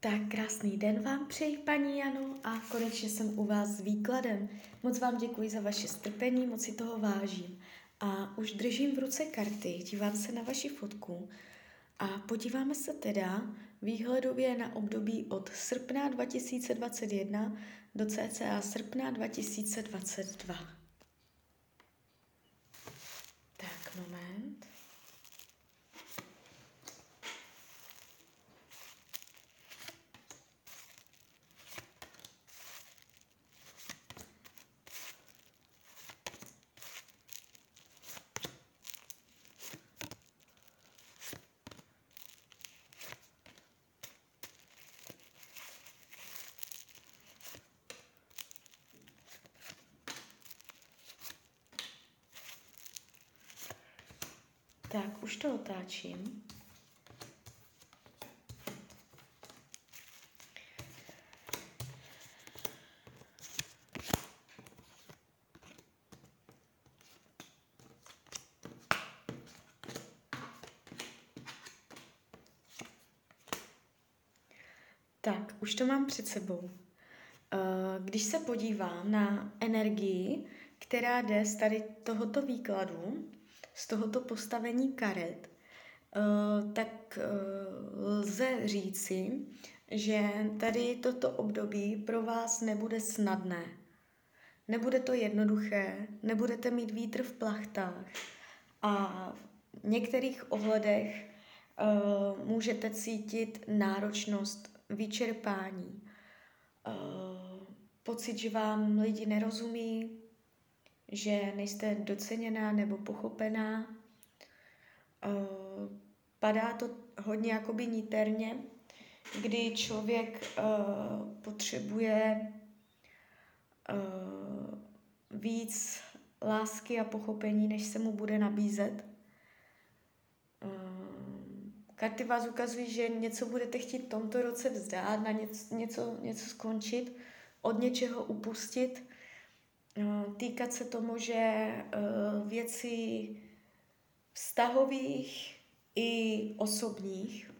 Tak krásný den vám přeji, paní Jano, a konečně jsem u vás s výkladem. Moc vám děkuji za vaše strpení, moc si toho vážím. A už držím v ruce karty, dívám se na vaši fotku a podíváme se teda výhledově na období od srpna 2021 do cca srpna 2022. Tak, moment. Tak, už to otáčím. Tak, už to mám před sebou. Eh, když se podívám na energii, která jde z tady tohoto výkladu, z tohoto postavení karet, uh, tak uh, lze říci, že tady toto období pro vás nebude snadné. Nebude to jednoduché, nebudete mít vítr v plachtách a v některých ohledech uh, můžete cítit náročnost, vyčerpání, pocit, že vám lidi nerozumí, že nejste doceněná nebo pochopená. Uh, padá to hodně jakoby niterně, kdy člověk uh, potřebuje uh, víc lásky a pochopení, než se mu bude nabízet. Karty vás ukazují, že něco budete chtít v tomto roce vzdát, na něco, něco, něco skončit, od něčeho upustit, týkat se to může eh, věcí vztahových i osobních.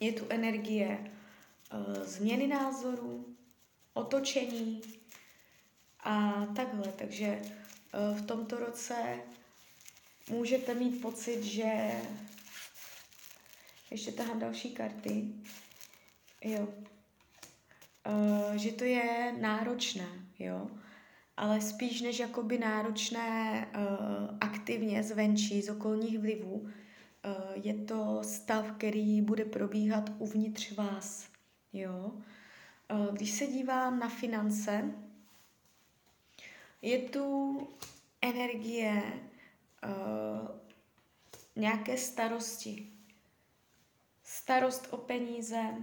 Je tu energie eh, změny názoru, otočení a takhle. Takže eh, v tomto roce můžete mít pocit, že ještě tahám další karty. Jo. Uh, že to je náročné, jo ale spíš než jakoby náročné uh, aktivně zvenčí, z okolních vlivů, uh, je to stav, který bude probíhat uvnitř vás. Jo? Uh, když se dívám na finance, je tu energie nějaké starosti. Starost o peníze,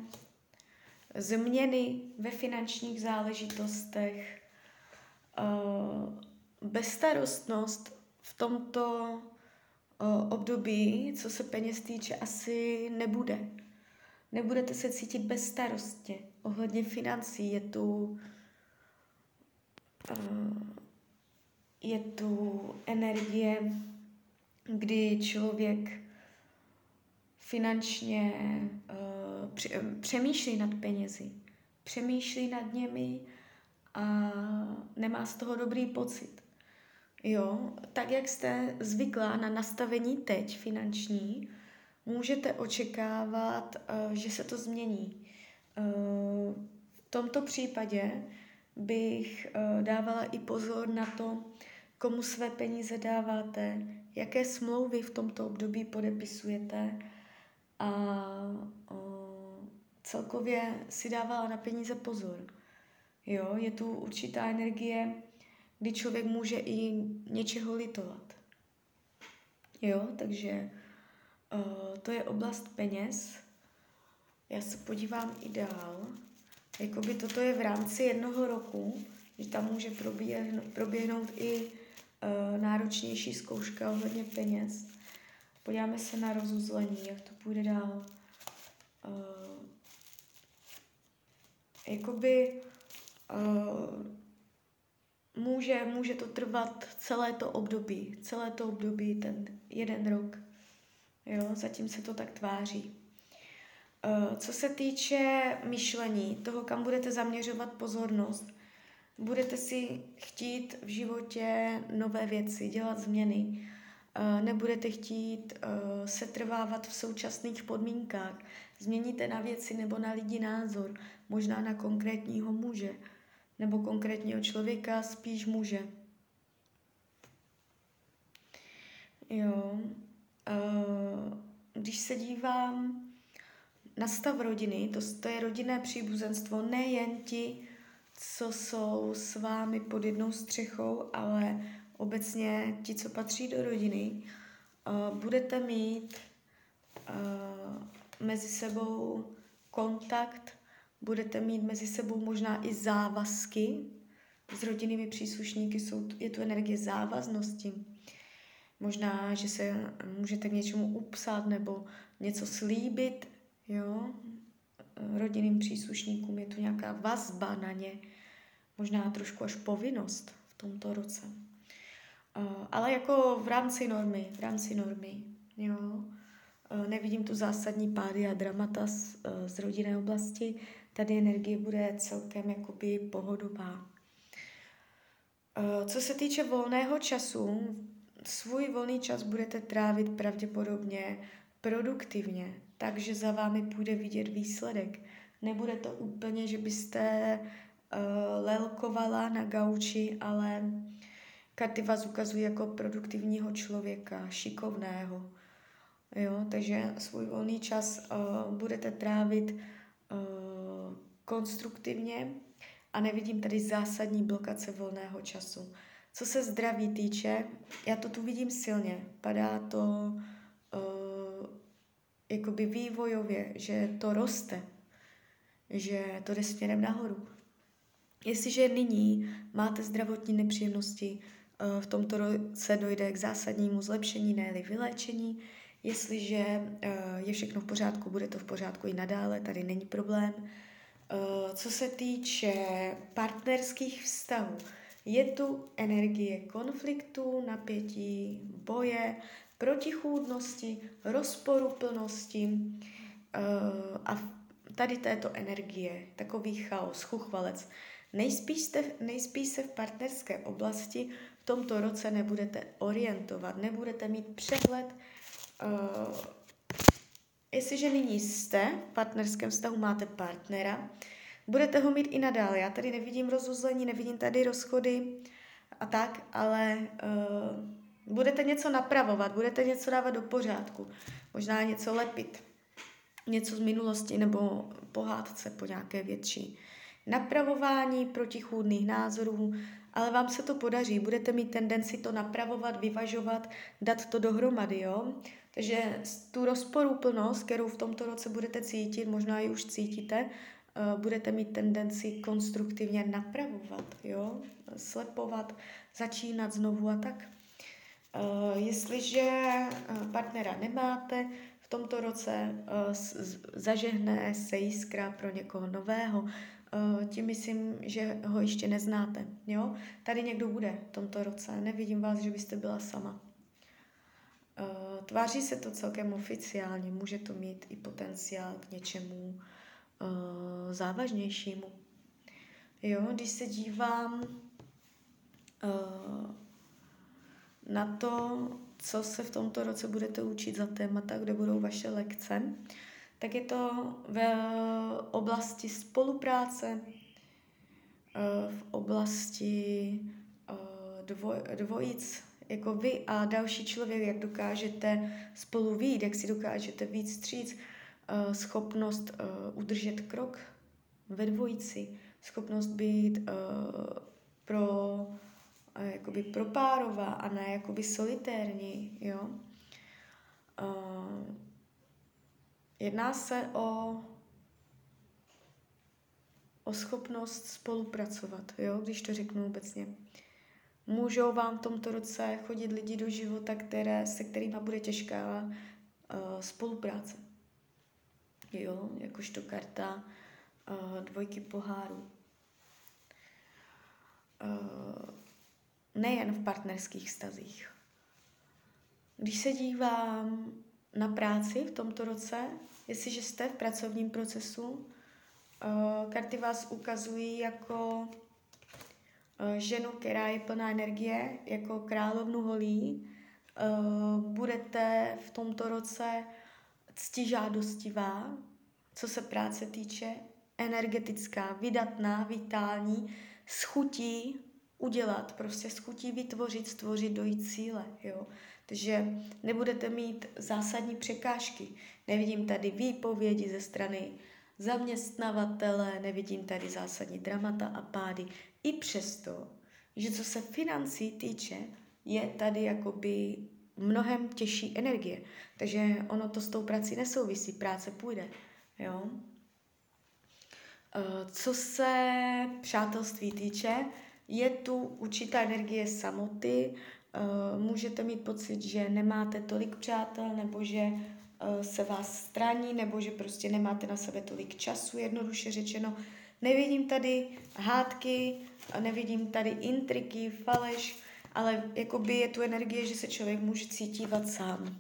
změny ve finančních záležitostech, bezstarostnost v tomto uh, období, co se peněz týče, asi nebude. Nebudete se cítit bezstarostně. Ohledně financí je tu uh, je tu energie, kdy člověk finančně přemýšlí nad penězi, přemýšlí nad němi a nemá z toho dobrý pocit. Jo, tak jak jste zvyklá na nastavení teď finanční, můžete očekávat, uh, že se to změní. Uh, v tomto případě bych uh, dávala i pozor na to, komu své peníze dáváte, jaké smlouvy v tomto období podepisujete a celkově si dávala na peníze pozor. Jo, je tu určitá energie, kdy člověk může i něčeho litovat. Jo, takže uh, to je oblast peněz. Já se podívám i dál. Jakoby toto je v rámci jednoho roku, že tam může proběhnout, proběhnout i uh, náročnější zkouška ohledně peněz. Podíváme se na rozuzlení, jak to půjde dál. Uh, jakoby Uh, může, může to trvat celé to období, celé to období, ten jeden rok. Jo, zatím se to tak tváří. Uh, co se týče myšlení, toho, kam budete zaměřovat pozornost, budete si chtít v životě nové věci, dělat změny, uh, nebudete chtít se trvávat v současných podmínkách, změníte na věci nebo na lidi názor, možná na konkrétního muže nebo konkrétního člověka, spíš muže. Jo. Když se dívám na stav rodiny, to, to je rodinné příbuzenstvo, nejen ti, co jsou s vámi pod jednou střechou, ale obecně ti, co patří do rodiny, budete mít mezi sebou kontakt, budete mít mezi sebou možná i závazky. S rodinnými příslušníky jsou, je tu energie závaznosti. Možná, že se můžete k něčemu upsat nebo něco slíbit, jo. Rodinným příslušníkům je tu nějaká vazba na ně, možná trošku až povinnost v tomto roce. Ale jako v rámci normy, v rámci normy, jo. Nevidím tu zásadní pády a dramata z, z rodinné oblasti. Tady energie bude celkem jakoby pohodová. Co se týče volného času, svůj volný čas budete trávit pravděpodobně produktivně, takže za vámi půjde vidět výsledek. Nebude to úplně, že byste uh, lelkovala na gauči, ale karty vás ukazují jako produktivního člověka, šikovného. Jo, takže svůj volný čas uh, budete trávit uh, konstruktivně a nevidím tady zásadní blokace volného času. Co se zdraví týče, já to tu vidím silně. Padá to uh, jakoby vývojově, že to roste, že to jde směrem nahoru. Jestliže nyní máte zdravotní nepříjemnosti, uh, v tomto roce dojde k zásadnímu zlepšení, ne vyléčení. Jestliže uh, je všechno v pořádku, bude to v pořádku i nadále, tady není problém. Uh, co se týče partnerských vztahů, je tu energie konfliktu, napětí, boje, protichůdnosti, rozporuplnosti uh, a tady této energie, takový chaos, chuchvalec. Nejspíš, jste, nejspíš se v partnerské oblasti v tomto roce nebudete orientovat, nebudete mít přehled. Jestliže nyní jste v partnerském vztahu, máte partnera, Budete ho mít i nadále. Já tady nevidím rozuzlení, nevidím tady rozchody a tak, ale uh, budete něco napravovat, budete něco dávat do pořádku, možná něco lepit, něco z minulosti nebo pohádce po nějaké větší. Napravování protichůdných názorů, ale vám se to podaří, budete mít tendenci to napravovat, vyvažovat, dát to dohromady, jo? Takže tu rozporuplnost, kterou v tomto roce budete cítit, možná ji už cítíte, Eh, budete mít tendenci konstruktivně napravovat, jo? slepovat, začínat znovu a tak. Uh, jestliže eh, partnera nemáte, v tomto roce zažehne se jiskra pro někoho nového, tím myslím, že ho ještě neznáte. Jo? Tady někdo bude v tomto roce, nevidím vás, že byste byla sama. Tváří se to celkem oficiálně, může to mít i potenciál k něčemu uh, závažnějšímu. Jo, když se dívám na to, co se v tomto roce budete učit za témata, kde budou vaše lekce, tak je to ve oblasti spolupráce, uh, v oblasti uh, dvoj, dvojic, jako vy a další člověk, jak dokážete spolu výjít, jak si dokážete víc stříc, uh, schopnost udržet krok ve dvojici, schopnost být pro jakoby propárová a ne jakoby solitérní, jo. Jedná se o o schopnost spolupracovat, jo, když to řeknu obecně. Můžou vám v tomto roce chodit lidi do života, které, se kterými bude těžká uh, spolupráce jo, jakožto karta uh, dvojky poháru. Uh, nejen v partnerských stazích. Když se dívám na práci v tomto roce, jestliže jste v pracovním procesu. Uh, karty vás ukazují jako uh, ženu, která je plná energie, jako královnu holí. Uh, budete v tomto roce ctižádostivá, co se práce týče, energetická, vydatná, vitální, schutí udělat, prostě schutí vytvořit, stvořit, dojít cíle, jo. Takže nebudete mít zásadní překážky. Nevidím tady výpovědi ze strany zaměstnavatele, nevidím tady zásadní dramata a pády. I přesto, že co se financí týče, je tady jakoby mnohem těžší energie. Takže ono to s tou prací nesouvisí, práce půjde. Jo? Eh, co se přátelství týče, je tu určitá energie samoty, eh, můžete mít pocit, že nemáte tolik přátel, nebo že se vás straní, nebo že prostě nemáte na sebe tolik času, jednoduše řečeno. Nevidím tady hádky, nevidím tady intriky, faleš, ale jakoby je tu energie, že se člověk může cítívat sám.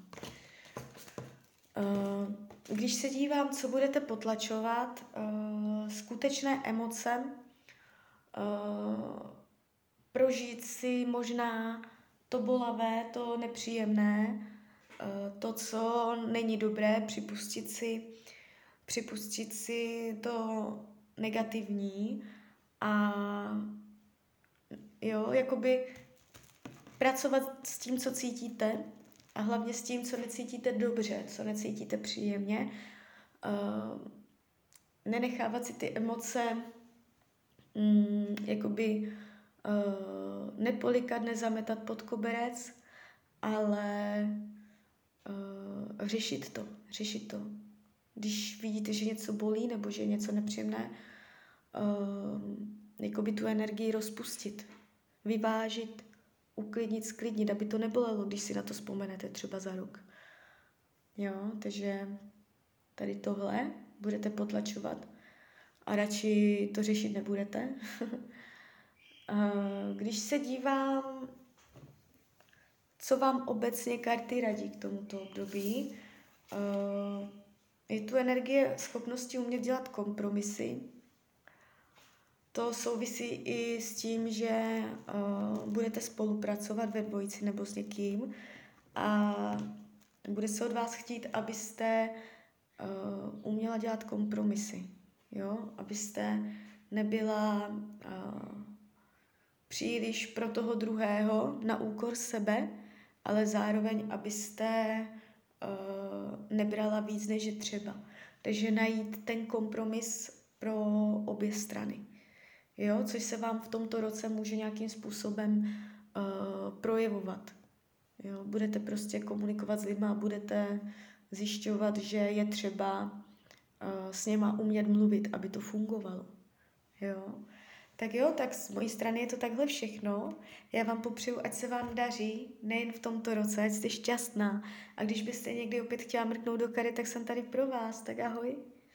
Eh, když se dívám, co budete potlačovat, skutečné emoce, prožít si možná to bolavé, to nepříjemné, eh, to, co není dobré, připustit si, připustit si to negativní a jo, jakoby pracovat s tím, co cítíte a hlavně s tím, co necítíte dobře, co necítíte příjemně. Uh, nenechávat si ty emoce mm, jakoby uh, nepolikat, nezametat pod koberec, ale uh, řešit to, řešit to. Když vidíte, že něco bolí nebo že je něco nepříjemné, uh, jako by tu energii rozpustit, vyvážit, uklidnit, sklidnit, aby to nebolelo, když si na to vzpomenete třeba za rok. Jo, takže tady tohle budete potlačovat a radši to řešit nebudete. Když se dívám, co vám obecně karty radí k tomuto období, je tu energie schopnosti umět dělat kompromisy. To souvisí i s tím, že budete spolupracovat ve dvojici nebo s někým a bude se od vás chtít, abyste uměla dělat kompromisy, jo? abyste nebyla příliš pro toho druhého na úkor sebe, ale zároveň, abyste uh, nebrala víc než je třeba. Takže najít ten kompromis pro obě strany. Jo, což se vám v tomto roce může nějakým způsobem uh, projevovat. Jo, budete prostě komunikovat s lidmi a budete zjišťovat, že je třeba uh, s něma umět mluvit, aby to fungovalo. Jo. Tak jo, tak z mojí strany je to takhle všechno. Já vám popřeju, ať se vám daří, nejen v tomto roce, ať jste šťastná. A když byste někdy opět chtěla mrknout do kary, tak jsem tady pro vás. Tak ahoj.